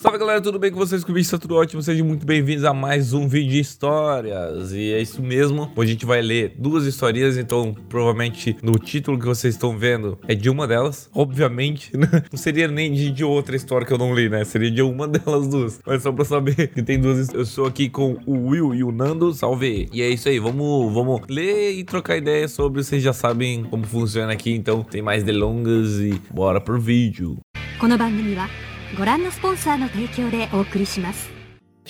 Salve galera, tudo bem com vocês? Comigo está tudo ótimo, sejam muito bem-vindos a mais um vídeo de histórias E é isso mesmo, hoje a gente vai ler duas historinhas, então provavelmente no título que vocês estão vendo é de uma delas Obviamente, né? não seria nem de, de outra história que eu não li, né? Seria de uma delas duas Mas só pra saber que tem duas, eu estou aqui com o Will e o Nando, salve E é isso aí, vamos, vamos ler e trocar ideia sobre, vocês já sabem como funciona aqui Então tem mais delongas e bora pro vídeo この番組は ご覧のスポンサーの提供でお送りします。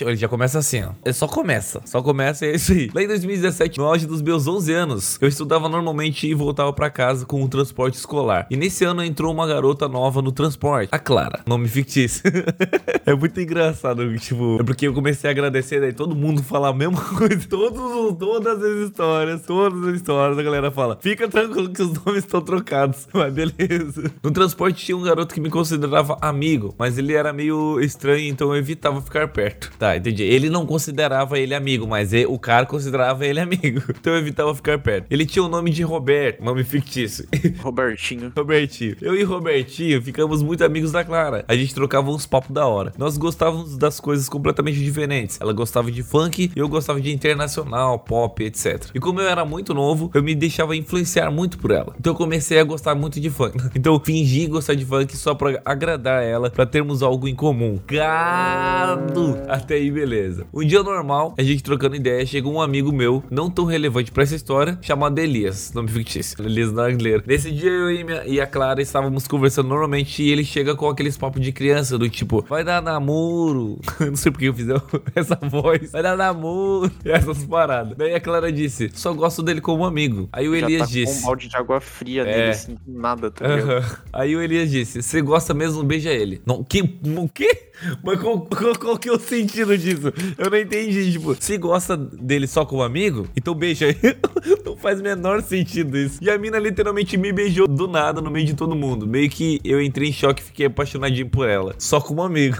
Ele já começa assim, ó. Ele só começa. Só começa e é isso aí. Lá em 2017, no auge dos meus 11 anos, eu estudava normalmente e voltava para casa com o transporte escolar. E nesse ano entrou uma garota nova no transporte. A Clara. Nome fictício. é muito engraçado, tipo... É porque eu comecei a agradecer, daí todo mundo fala a mesma coisa. Todos, todas as histórias, todas as histórias, a galera fala. Fica tranquilo que os nomes estão trocados. Mas beleza. No transporte tinha um garoto que me considerava amigo, mas ele era meio estranho, então eu evitava ficar perto. Tá, entendi. Ele não considerava ele amigo, mas ele- o cara considerava ele amigo. Então eu evitava ficar perto. Ele tinha o nome de Roberto, nome fictício. Robertinho. Robertinho. Eu e Robertinho ficamos muito amigos da Clara. A gente trocava uns papos da hora. Nós gostávamos das coisas completamente diferentes. Ela gostava de funk e eu gostava de internacional, pop, etc. E como eu era muito novo, eu me deixava influenciar muito por ela. Então eu comecei a gostar muito de funk. Então eu fingi gostar de funk só pra agradar ela, pra termos algo em comum. Gado! Até aí, beleza. Um dia normal, a gente trocando ideia, chegou um amigo meu, não tão relevante pra essa história, chamado Elias, nome fictício. Elias Narguileiro. Nesse dia eu e, minha- e a Clara estávamos conversando normalmente e ele chega com aqueles papos de criança, do tipo, vai dar namoro. não sei porque eu fiz essa voz. Vai dar namoro. E essas paradas. Daí a Clara disse, só gosto dele como amigo. Aí o Já Elias tá com disse. um balde de água fria É. nele, assim, nada, tá ligado? Aham. Aí o Elias disse: Você gosta mesmo? Beija ele. Não, que? O quê? Mas qual, qual, qual que é o sentido disso? Eu não entendi. Tipo, se gosta dele só como amigo, então beija ele. Não faz o menor sentido isso. E a mina literalmente me beijou do nada no meio de todo mundo. Meio que eu entrei em choque e fiquei apaixonadinho por ela. Só como amigo.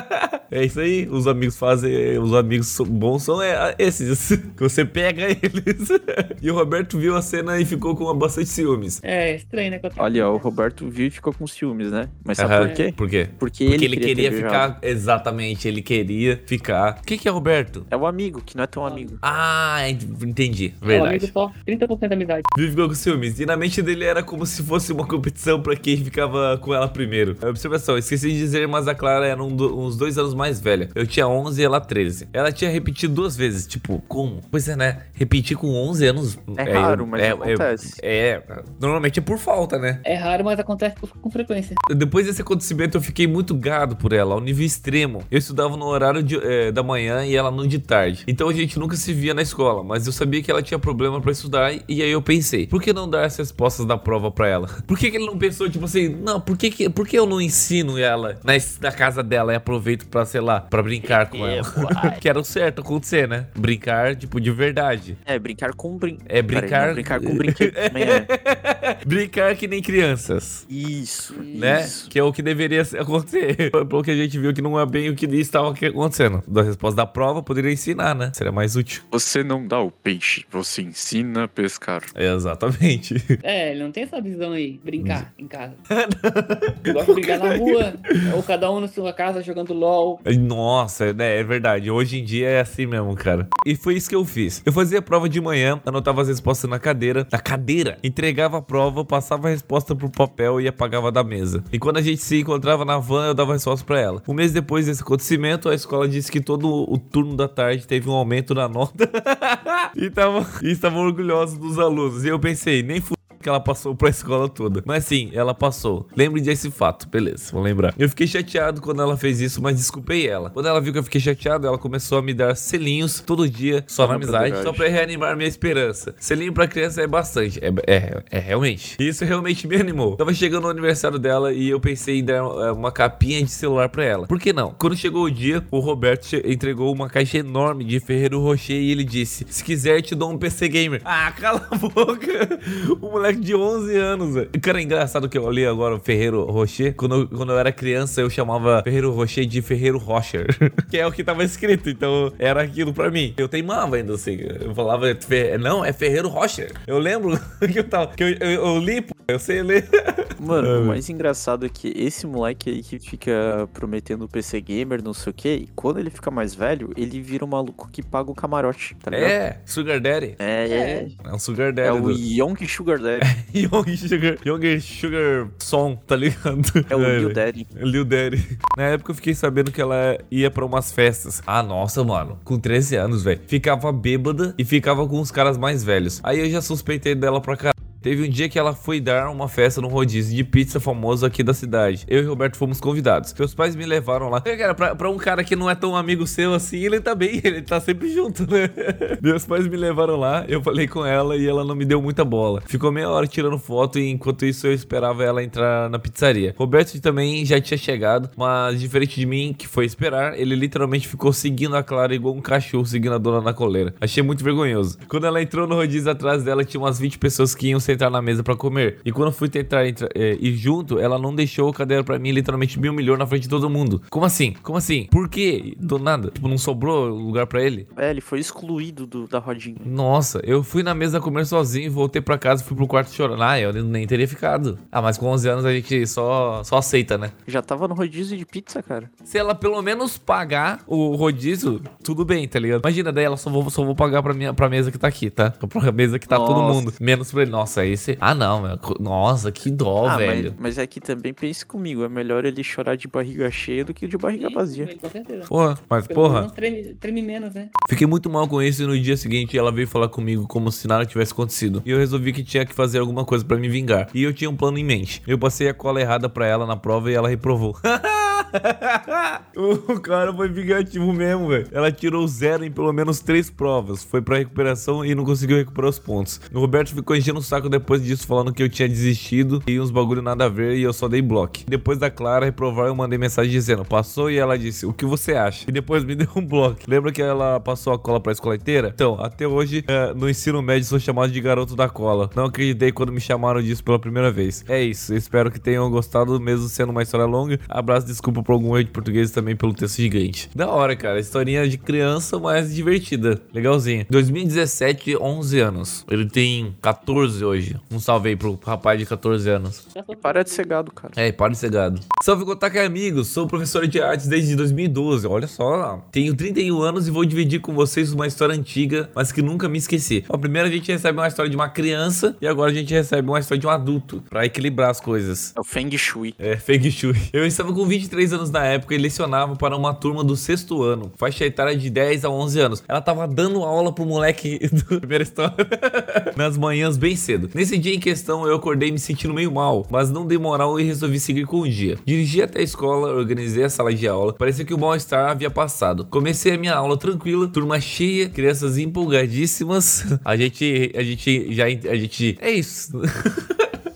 é isso aí. Os amigos fazem. Os amigos bons são é, esses. Que você pega eles. e o Roberto viu a cena e ficou com bastante ciúmes. É, estranho, né? que eu tô- Olha, o Roberto viu e ficou com ciúmes, né? Mas sabe Aham. por quê? Por quê? Porque, Porque ele, ter queria beijado. ficar. Exatamente, ele queria ficar. O que, que é Roberto? É o amigo, que não é tão amigo. Ah, ent- entendi. É um amigo só, 30% da amizade. Ficou com ciúmes. E na mente dele era como se fosse uma competição pra quem ficava com ela primeiro. Observação, esqueci de dizer, mas a Clara era um do- uns dois anos mais velha. Eu tinha 11 e ela 13. Ela tinha repetido duas vezes. Tipo, como? Pois é, né? Repetir com 11 anos. É raro, mas acontece. É, normalmente é por falta, né? É raro, mas acontece com- com frequência. Depois desse acontecimento, eu fiquei muito gado por ela, ao nível extremo. Eu estudava no horário de- eh, da manhã e ela no de tarde. Então a gente nunca se via na escola, mas eu sabia que ela tinha problema pra estudar e aí eu pensei, por que não dar as respostas da prova pra ela? Por que, que ele não pensou, tipo assim, não, por que, que, por que eu não ensino ela na, na casa dela e aproveito pra, sei lá, pra brincar com ela? que era o certo acontecer, né? Brincar, tipo, de verdade. É, brincar com brin... É Peraí, brincar- não, brincar com brinquedo é. brincar que nem crianças. Isso, né? isso. Que é o que deveria acontecer. Pelo que a gente viu que não é bem o que estava acontecendo. Da resposta da prova, poderia ensinar, né? Seria mais útil. Você não dá o peixe, você ensina a pescar. Exatamente. É, ele não tem essa visão aí, brincar em casa. Eu gosto de brincar na rua, ou cada um na sua casa jogando LOL. Nossa, né? É verdade. Hoje em dia é assim mesmo, cara. E foi isso que eu fiz. Eu fazia a prova de manhã, anotava as respostas na cadeira. Na cadeira! Entregava a prova, passava a resposta pro papel e apagava da mesa. E quando a gente se encontrava na van, eu dava a resposta pra ela. Um mês depois desse acontecimento, a escola disse que todo o turno da tarde teve um aumento na nota. e estavam e estavam orgulhosos dos alunos. E eu pensei, nem que ela passou pra escola toda. Mas sim, ela passou. Lembre desse fato, beleza, vou lembrar. Eu fiquei chateado quando ela fez isso, mas desculpei ela. Quando ela viu que eu fiquei chateado, ela começou a me dar selinhos todo dia, só na Uma amizade, só pra reanimar minha esperança. Selinho pra criança é bastante. É, é, é realmente. E Isso realmente me animou. Tava chegando o aniversário dela e eu pensei em dar é, uma capinha de celular pra ela. Por que não? Quando chegou o dia, o Roberto entregou uma caixa enorme de Ferreiro Rocher e ele disse: Se quiser, te dou um PC gamer. Ah, cala a boca. O moleque de 11 anos, velho. Cara, é engraçado que eu olhei agora o Ferreiro Rocher. Quando, eu- quando eu era criança, eu chamava Ferreiro Rocher de Ferreiro Rocher. que é o que tava escrito. Então, era aquilo pra mim. Eu teimava ainda, assim. Eu falava, "Fer- não, é Ferreiro Rocher. Eu lembro que eu tava. Que eu, eu, eu li. Eu sei ler. Mano, É, o mais engraçado é que esse moleque aí que fica prometendo PC gamer, não sei o que, e quando ele fica mais velho, ele vira um maluco que paga o camarote, tá ligado? É, Sugar Daddy. É, é. É um Sugar É, Daddy. o do- Young Sugar Daddy. Young Sugar, Young Sugar Song, tá ligado? É o Lil velho. Daddy. Lil Daddy. Na época eu fiquei sabendo que ela ia pra umas festas. Ah, nossa, mano. Com 13 anos, velho. Ficava bêbada e ficava com os caras mais velhos. Aí eu já suspeitei dela pra caralho. Teve um dia que ela foi dar uma festa no rodízio de pizza famoso aqui da cidade. Eu e Roberto fomos convidados. Meus pais me levaram lá. Cara, pra, pra um cara que não é tão amigo seu assim, ele tá bem, ele tá sempre junto, né? Meus pais me levaram lá, eu falei com ela e ela não me deu muita bola. Ficou meia hora tirando foto e enquanto isso eu esperava ela entrar na pizzaria. Roberto também já tinha chegado, mas diferente de mim, que foi esperar, ele literalmente ficou seguindo a Clara igual um cachorro seguindo a dona na coleira. Achei muito vergonhoso. Quando ela entrou no rodízio atrás dela, tinha umas 20 pessoas que iam sentar na mesa pra comer. E quando eu fui tentar entrar, é, ir junto, ela não deixou a cadeira pra mim, literalmente me humilhou na frente de todo mundo. Como assim? Como assim? Por quê? Do nada. Tipo, não sobrou lugar pra ele? É, ele foi excluído do- da rodinha. Nossa, eu fui na mesa comer sozinho, voltei pra casa, fui pro quarto chorando. Ah, eu nem teria ficado. Ah, mas com 11 anos a gente só, só aceita, né? Já tava no rodízio de pizza, cara. Se ela pelo menos pagar o rodízio, tudo bem, tá ligado? Imagina, daí ela só vou, só vou pagar pra, minha, pra mesa que tá aqui, tá? Pra mesa que tá todo Nossa. mundo. Menos pra ele. Nossa, esse. Ah, não, meu. Nossa, que dó, ah, velho. mas, mas é que também pense comigo, é melhor ele chorar de barriga cheia do que de barriga vazia. Com certeza. Porra, mas Pelo porra, menos treme, treme menos, né? fiquei muito mal com isso e no dia seguinte ela veio falar comigo como se nada tivesse acontecido. E eu resolvi que tinha que fazer alguma coisa pra me vingar. E eu tinha um plano em mente. Eu passei a cola errada pra ela na prova e ela reprovou. o cara foi vingativo mesmo, velho. Ela tirou zero em pelo menos três provas. Foi pra recuperação e não conseguiu recuperar os pontos. O Roberto ficou enchendo o saco depois disso, falando que eu tinha desistido e uns bagulho nada a ver e eu só dei bloco. Depois da Clara reprovar, eu mandei mensagem dizendo: passou e ela disse: o que você acha? E depois me deu um bloco. Lembra que ela passou a cola pra escola inteira? Então, até hoje, eh, no ensino médio, sou chamado de garoto da cola. Não acreditei quando me chamaram disso pela primeira vez. É isso, espero que tenham gostado, mesmo sendo uma história longa. Abraço, desculpa por algum erro de português também pelo texto gigante. Da hora, cara. Historinha de criança, mas divertida. Legalzinha. 2017, 11 anos. Ele tem 14 hoje. Um salve aí pro rapaz de 14 anos. E para de ser gado, cara. É, para de ser gado. Salve Kotaka amigos, sou professor de artes desde 2012. Olha só, tenho 31 anos e vou dividir com vocês uma história antiga, mas que nunca me esqueci. Ó, primeiro a gente recebe uma história de uma criança e agora a gente recebe uma história de um adulto, pra equilibrar as coisas. É o Feng Shui. É, Feng Shui. Eu estava com 23 anos na época e lecionava para uma turma do sexto ano, faixa etária de 10 a 11 anos. Ela tava dando aula pro moleque da primeira história nas manhãs bem cedo. Nesse dia em questão, eu acordei me sentindo meio mal, mas não dei moral e resolvi seguir com o dia. Dirigi até a escola, organizei a sala de aula, parecia que o mal-estar havia passado. Comecei a minha aula tranquila, turma cheia, crianças empolgadíssimas. A gente, a gente já, a gente, é isso.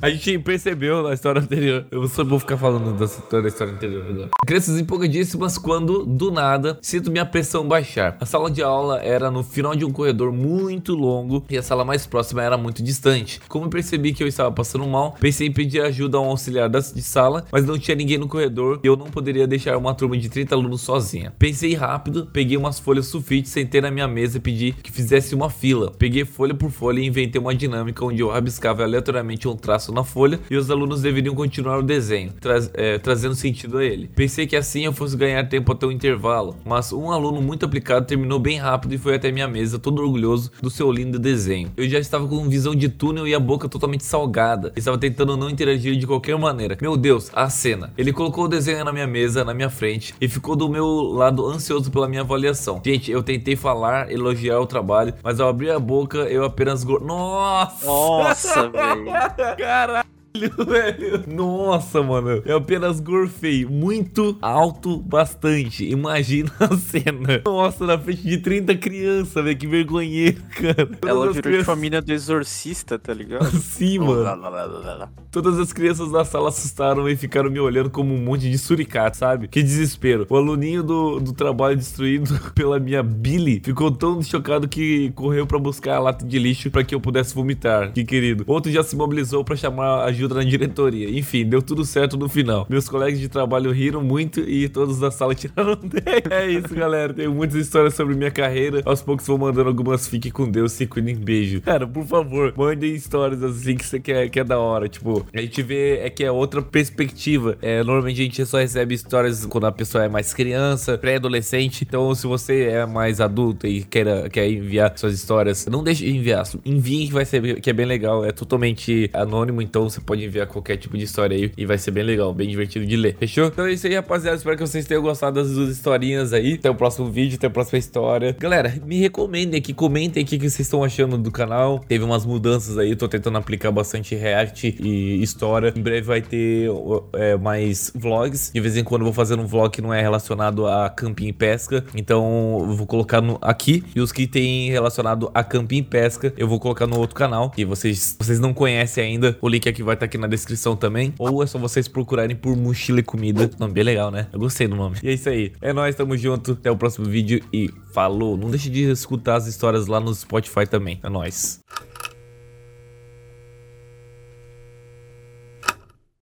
A gente percebeu na história anterior. Eu só vou ficar falando da história, da história anterior agora. Crianças empolgadíssimas quando, do nada, sinto minha pressão baixar. A sala de aula era no final de um corredor muito longo e a sala mais próxima era muito distante. Como percebi que eu estava passando mal, pensei em pedir ajuda a um auxiliar da- de sala, mas não tinha ninguém no corredor e eu não poderia deixar uma turma de 30 alunos sozinha. Pensei rápido, peguei umas folhas sulfite, sentei na minha mesa e pedi que fizesse uma fila. Peguei folha por folha e inventei uma dinâmica onde eu rabiscava aleatoriamente um traço na folha e os alunos deveriam continuar o desenho, traz- é, trazendo sentido a ele. Pensei que assim eu fosse ganhar tempo até o intervalo, mas um aluno muito aplicado terminou bem rápido e foi até minha mesa, todo orgulhoso do seu lindo desenho. Eu já estava com visão de túnel e a boca totalmente salgada. Estava tentando não interagir de qualquer maneira. Meu Deus, a cena. Ele colocou o desenho na minha mesa, na minha frente, e ficou do meu lado ansioso pela minha avaliação. Gente, eu tentei falar, elogiar o trabalho, mas ao abrir a boca eu apenas. go- Nossa! Nossa, velho. Caralho! velho. Nossa, mano. Eu apenas gorfei muito alto bastante. Imagina a cena. Nossa, na frente de 30 crianças, velho. Que vergonheiro, cara. Todas Ela virou de crianças- família do exorcista, tá ligado? Sim, mano. Todas as crianças da sala assustaram e ficaram me olhando como um monte de suricato, sabe? Que desespero. O aluninho do, do trabalho destruído pela minha Billy ficou tão chocado que correu pra buscar a lata de lixo pra que eu pudesse vomitar. Que querido. Outro já se mobilizou pra chamar ajuda na diretoria. Enfim, deu tudo certo no final. Meus colegas de trabalho riram muito e todos da sala tiraram 10. É isso, galera. Tenho muitas histórias sobre minha carreira. Aos poucos vou mandando algumas. Fique com Deus, se cuidem. Beijo. Cara, por favor, mandem histórias assim que você quer, que é da hora. Tipo, a gente vê é que é outra perspectiva. É, normalmente a gente só recebe histórias quando a pessoa é mais criança, pré-adolescente. Então, se você é mais adulto e queira, quer enviar suas histórias, não deixe de enviar. Envie que vai ser que é bem legal. É totalmente anônimo, então você pode enviar qualquer tipo de história aí e vai ser bem legal, bem divertido de ler. Fechou? Então é isso aí, rapaziada. Espero que vocês tenham gostado das duas historinhas aí. Até o próximo vídeo, até a próxima história. Galera, me recomendem aqui, comentem aqui o que vocês estão achando do canal. Teve umas mudanças aí, tô tentando aplicar bastante react e história. Em breve vai ter é, mais vlogs. De vez em quando eu vou fazendo um vlog que não é relacionado a camping e pesca. Então eu vou colocar no, aqui. E os que tem relacionado a camping e pesca, eu vou colocar no outro canal. Que vocês, vocês não conhecem ainda. O link aqui vai estar aqui na descrição também. Ou é só vocês procurarem por mochila e comida. Nome bem legal, né? Eu gostei do nome. E é isso aí. É nóis, tamo junto. Até o próximo vídeo e falou. Não deixe de escutar as histórias lá no Spotify também. É nóis.